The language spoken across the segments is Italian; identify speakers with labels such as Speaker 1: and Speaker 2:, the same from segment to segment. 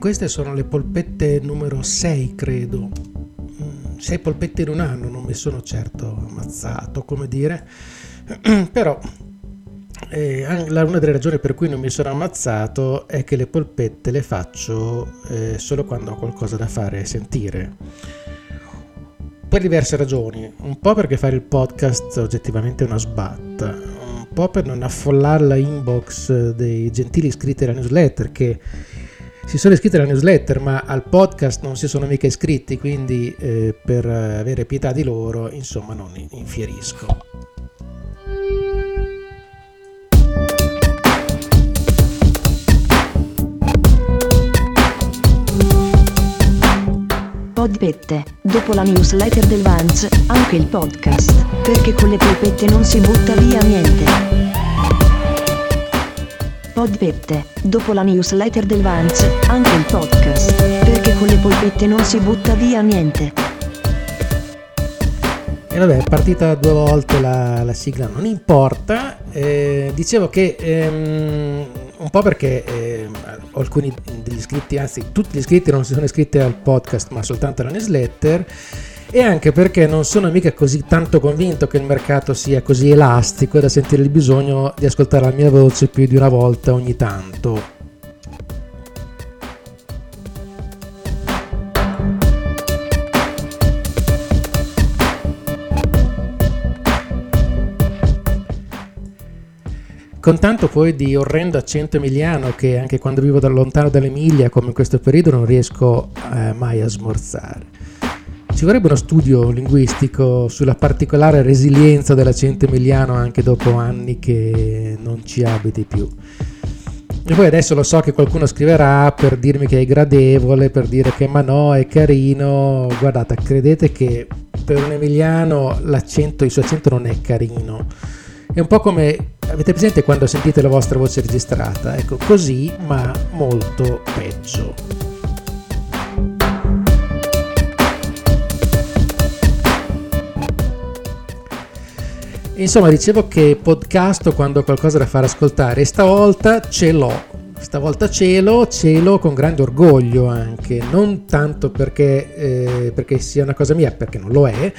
Speaker 1: queste sono le polpette numero 6, credo. 6 mm, polpette in un anno, non mi sono certo ammazzato, come dire. Però eh, una delle ragioni per cui non mi sono ammazzato è che le polpette le faccio eh, solo quando ho qualcosa da fare sentire. Per diverse ragioni, un po' perché fare il podcast oggettivamente è una sbatta, un po' per non affollare la inbox dei gentili iscritti alla newsletter che si sono iscritti alla newsletter ma al podcast non si sono mica iscritti, quindi eh, per avere pietà di loro, insomma, non infierisco.
Speaker 2: Podpette, dopo la newsletter del Vance, anche il podcast, perché con le polpette non si butta via niente. Podpette, dopo la newsletter del Vance, anche il podcast, perché con le polpette non si butta via niente.
Speaker 1: E vabbè, è partita due volte la, la sigla, non importa. Eh, dicevo che ehm, un po' perché eh, alcuni degli iscritti, anzi tutti gli iscritti non si sono iscritti al podcast ma soltanto alla newsletter e anche perché non sono mica così tanto convinto che il mercato sia così elastico da sentire il bisogno di ascoltare la mia voce più di una volta ogni tanto. con tanto poi di orrendo accento emiliano che anche quando vivo da lontano dall'Emilia, come in questo periodo, non riesco eh, mai a smorzare. Ci vorrebbe uno studio linguistico sulla particolare resilienza dell'accento emiliano anche dopo anni che non ci abiti più. E poi adesso lo so che qualcuno scriverà per dirmi che è gradevole, per dire che ma no, è carino. Guardate, credete che per un emiliano l'accento, il suo accento non è carino. È un po' come Avete presente quando sentite la vostra voce registrata? Ecco, così, ma molto peggio. Insomma, dicevo che podcast quando ho qualcosa da far ascoltare, stavolta ce l'ho. Stavolta cielo, cielo con grande orgoglio anche, non tanto perché, eh, perché sia una cosa mia, perché non lo è,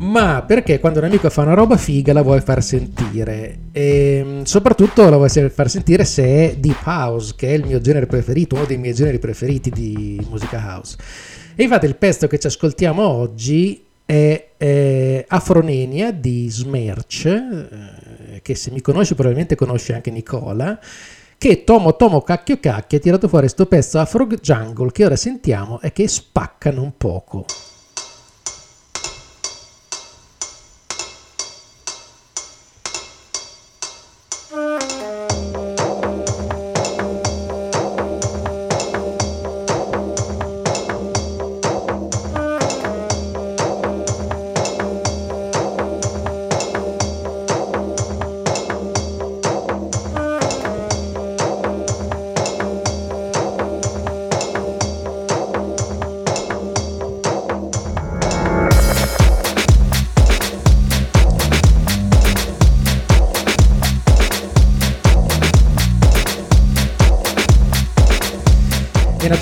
Speaker 1: ma perché quando un amico fa una roba figa la vuoi far sentire. E ehm, soprattutto la vuoi far sentire se è deep house che è il mio genere preferito uno dei miei generi preferiti di musica house. E infatti il pezzo che ci ascoltiamo oggi è eh, Afronenia di Smerch eh, che se mi conosci probabilmente conosci anche Nicola che Tomo Tomo Cacchio Cacchio ha tirato fuori questo pezzo Afro Jungle che ora sentiamo e che spaccano un poco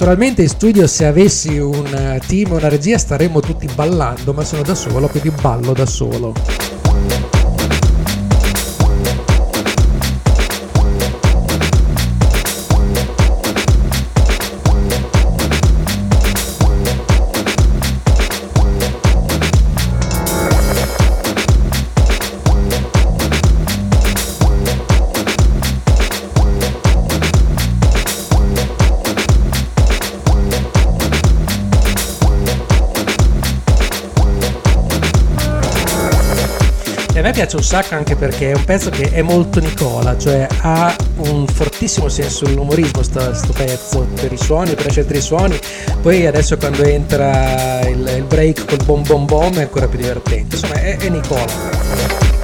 Speaker 1: naturalmente in studio se avessi un eh, team o una regia staremmo tutti ballando, ma sono da solo, quindi ballo da solo. Piace un sacco anche perché è un pezzo che è molto Nicola, cioè ha un fortissimo senso dell'umorismo sto, sto pezzo, per i suoni, per scegliere i suoni, poi adesso quando entra il, il break col bom bom bom è ancora più divertente, insomma è, è Nicola.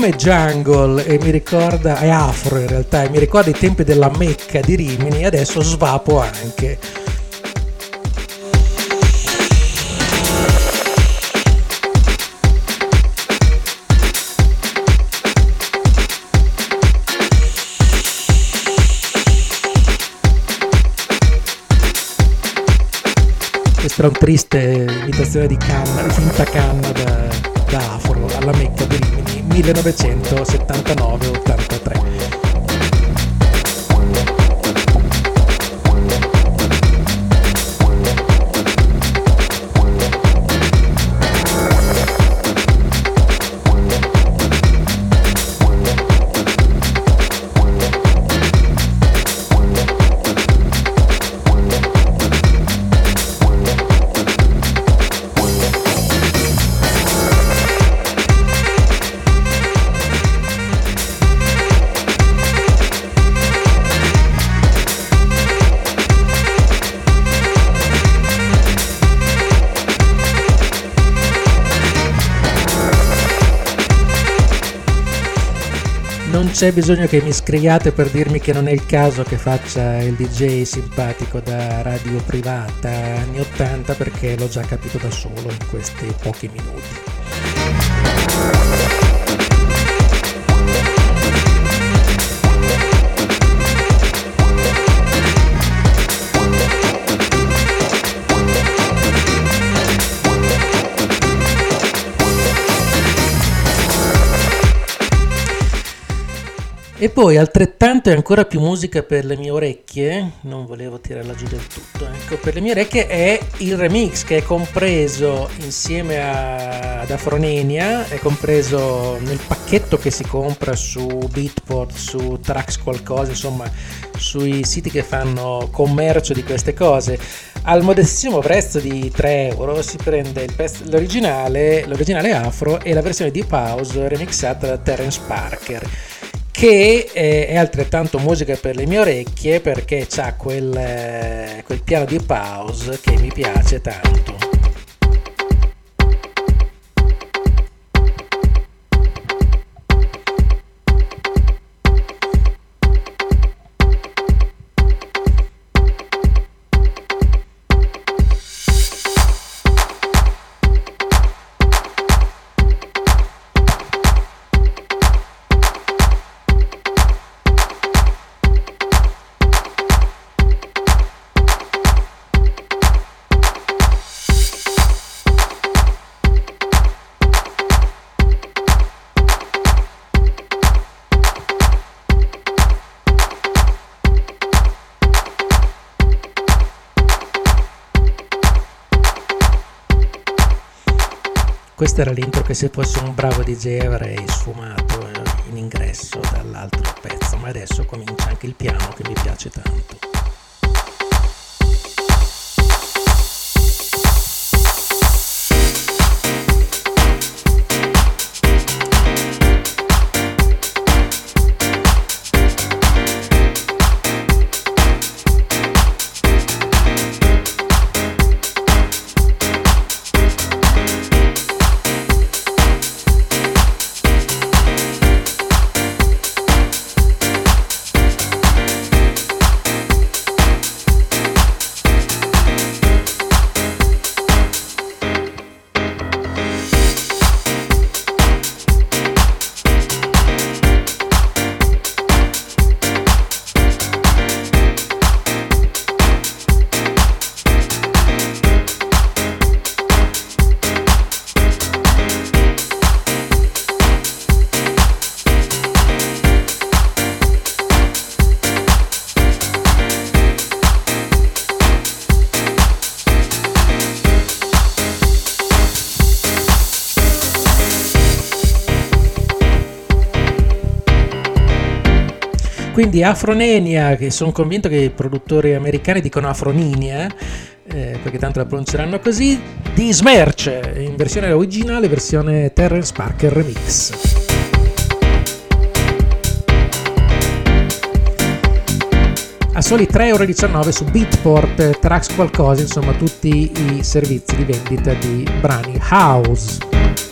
Speaker 1: Siccome jungle e mi ricorda, è afro in realtà, e mi ricorda i tempi della Mecca di Rimini, adesso svapo anche. Questa era un triste imitazione di canna, finta canna da, da afro alla Mecca di Rimini 1979-83. C'è bisogno che mi scriviate per dirmi che non è il caso che faccia il DJ simpatico da radio privata anni 80 perché l'ho già capito da solo in questi pochi minuti. E poi altrettanto e ancora più musica per le mie orecchie, non volevo tirarla giù del tutto, ecco, per le mie orecchie è il remix che è compreso insieme a, ad Afronenia, è compreso nel pacchetto che si compra su Beatport, su Trax qualcosa, insomma sui siti che fanno commercio di queste cose. Al modestissimo prezzo di 3 euro si prende pezzo, l'originale, l'originale afro e la versione di Pause remixata da Terence Parker che eh, è altrettanto musica per le mie orecchie perché ha quel, eh, quel piano di pause che mi piace tanto. Questa era l'intro che se fossi un bravo DJ avrei sfumato eh, in ingresso dall'altro pezzo, ma adesso comincia anche il piano che mi piace tanto. Quindi Afronenia, che sono convinto che i produttori americani dicono Afroninia, eh, perché tanto la pronunceranno così, di Smerch, in versione originale, versione Terrence Parker Remix. a soli 3,19 euro su Beatport, Trax qualcosa, insomma tutti i servizi di vendita di brani house.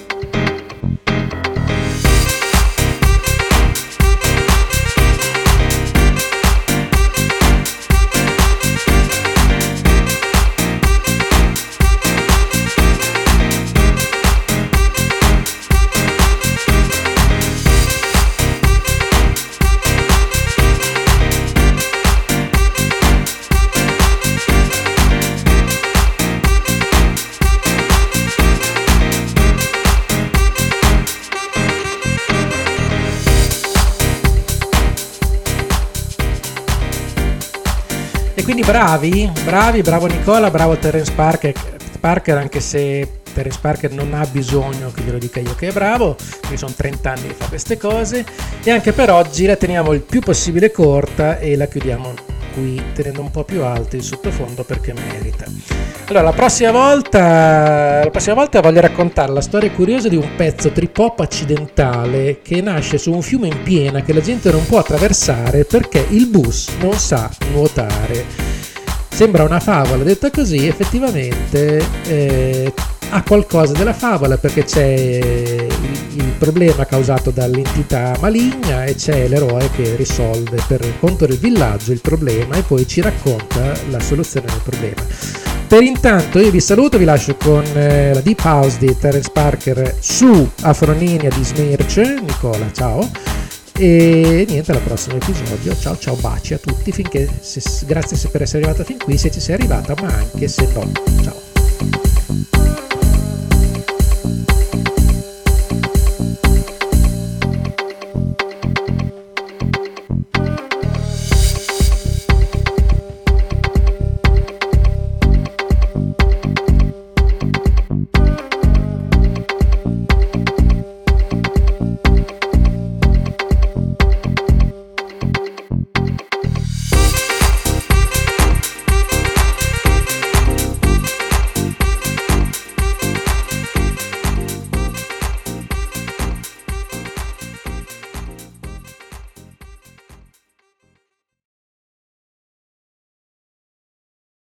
Speaker 1: Bravi, bravi, bravo Nicola, bravo Terence Parker, Parker anche se Terence Parker non ha bisogno che glielo dica io che è bravo, perché sono 30 anni che fa queste cose e anche per oggi la teniamo il più possibile corta e la chiudiamo qui tenendo un po' più alto il sottofondo perché merita. Allora, la prossima volta, la prossima volta voglio raccontare la storia curiosa di un pezzo trip hop accidentale che nasce su un fiume in piena che la gente non può attraversare perché il bus non sa nuotare. Sembra una favola, detta così, effettivamente eh, ha qualcosa della favola perché c'è il problema causato dall'entità maligna e c'è l'eroe che risolve per conto del villaggio il problema e poi ci racconta la soluzione del problema. Per intanto io vi saluto, vi lascio con eh, la Deep House di Terence Parker su Afroninia di Smirch. Nicola, ciao. E niente, al prossimo episodio. Ciao ciao, baci a tutti. Finché, se, grazie per essere arrivata fin qui, se ci sei arrivata, ma anche se no. Ciao.